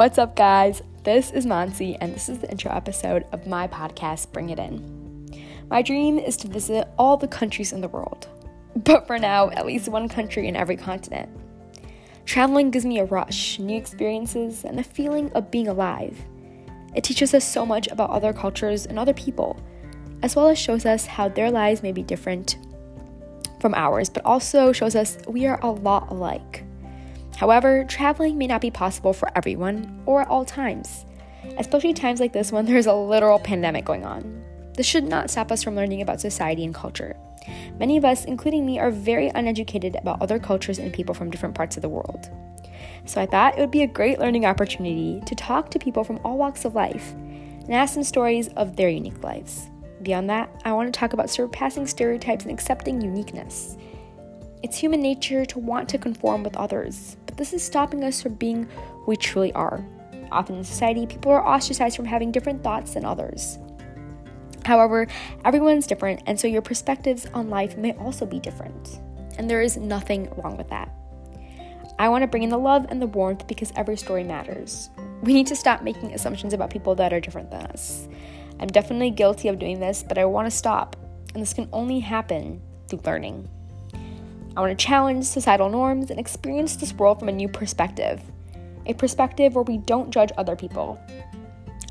What's up, guys? This is Monsi, and this is the intro episode of my podcast, Bring It In. My dream is to visit all the countries in the world, but for now, at least one country in every continent. Traveling gives me a rush, new experiences, and the feeling of being alive. It teaches us so much about other cultures and other people, as well as shows us how their lives may be different from ours, but also shows us we are a lot alike. However, traveling may not be possible for everyone or at all times, especially times like this when there's a literal pandemic going on. This should not stop us from learning about society and culture. Many of us, including me, are very uneducated about other cultures and people from different parts of the world. So I thought it would be a great learning opportunity to talk to people from all walks of life and ask them stories of their unique lives. Beyond that, I want to talk about surpassing stereotypes and accepting uniqueness. It's human nature to want to conform with others, this is stopping us from being who we truly are. Often in society, people are ostracized from having different thoughts than others. However, everyone's different, and so your perspectives on life may also be different. And there is nothing wrong with that. I want to bring in the love and the warmth because every story matters. We need to stop making assumptions about people that are different than us. I'm definitely guilty of doing this, but I want to stop, and this can only happen through learning. I want to challenge societal norms and experience this world from a new perspective a perspective where we don't judge other people.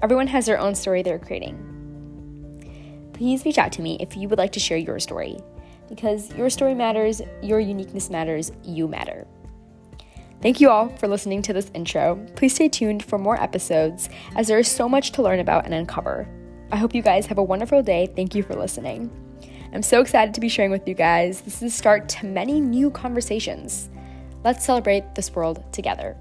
Everyone has their own story they're creating. Please reach out to me if you would like to share your story, because your story matters, your uniqueness matters, you matter. Thank you all for listening to this intro. Please stay tuned for more episodes as there is so much to learn about and uncover. I hope you guys have a wonderful day. Thank you for listening. I'm so excited to be sharing with you guys. This is the start to many new conversations. Let's celebrate this world together.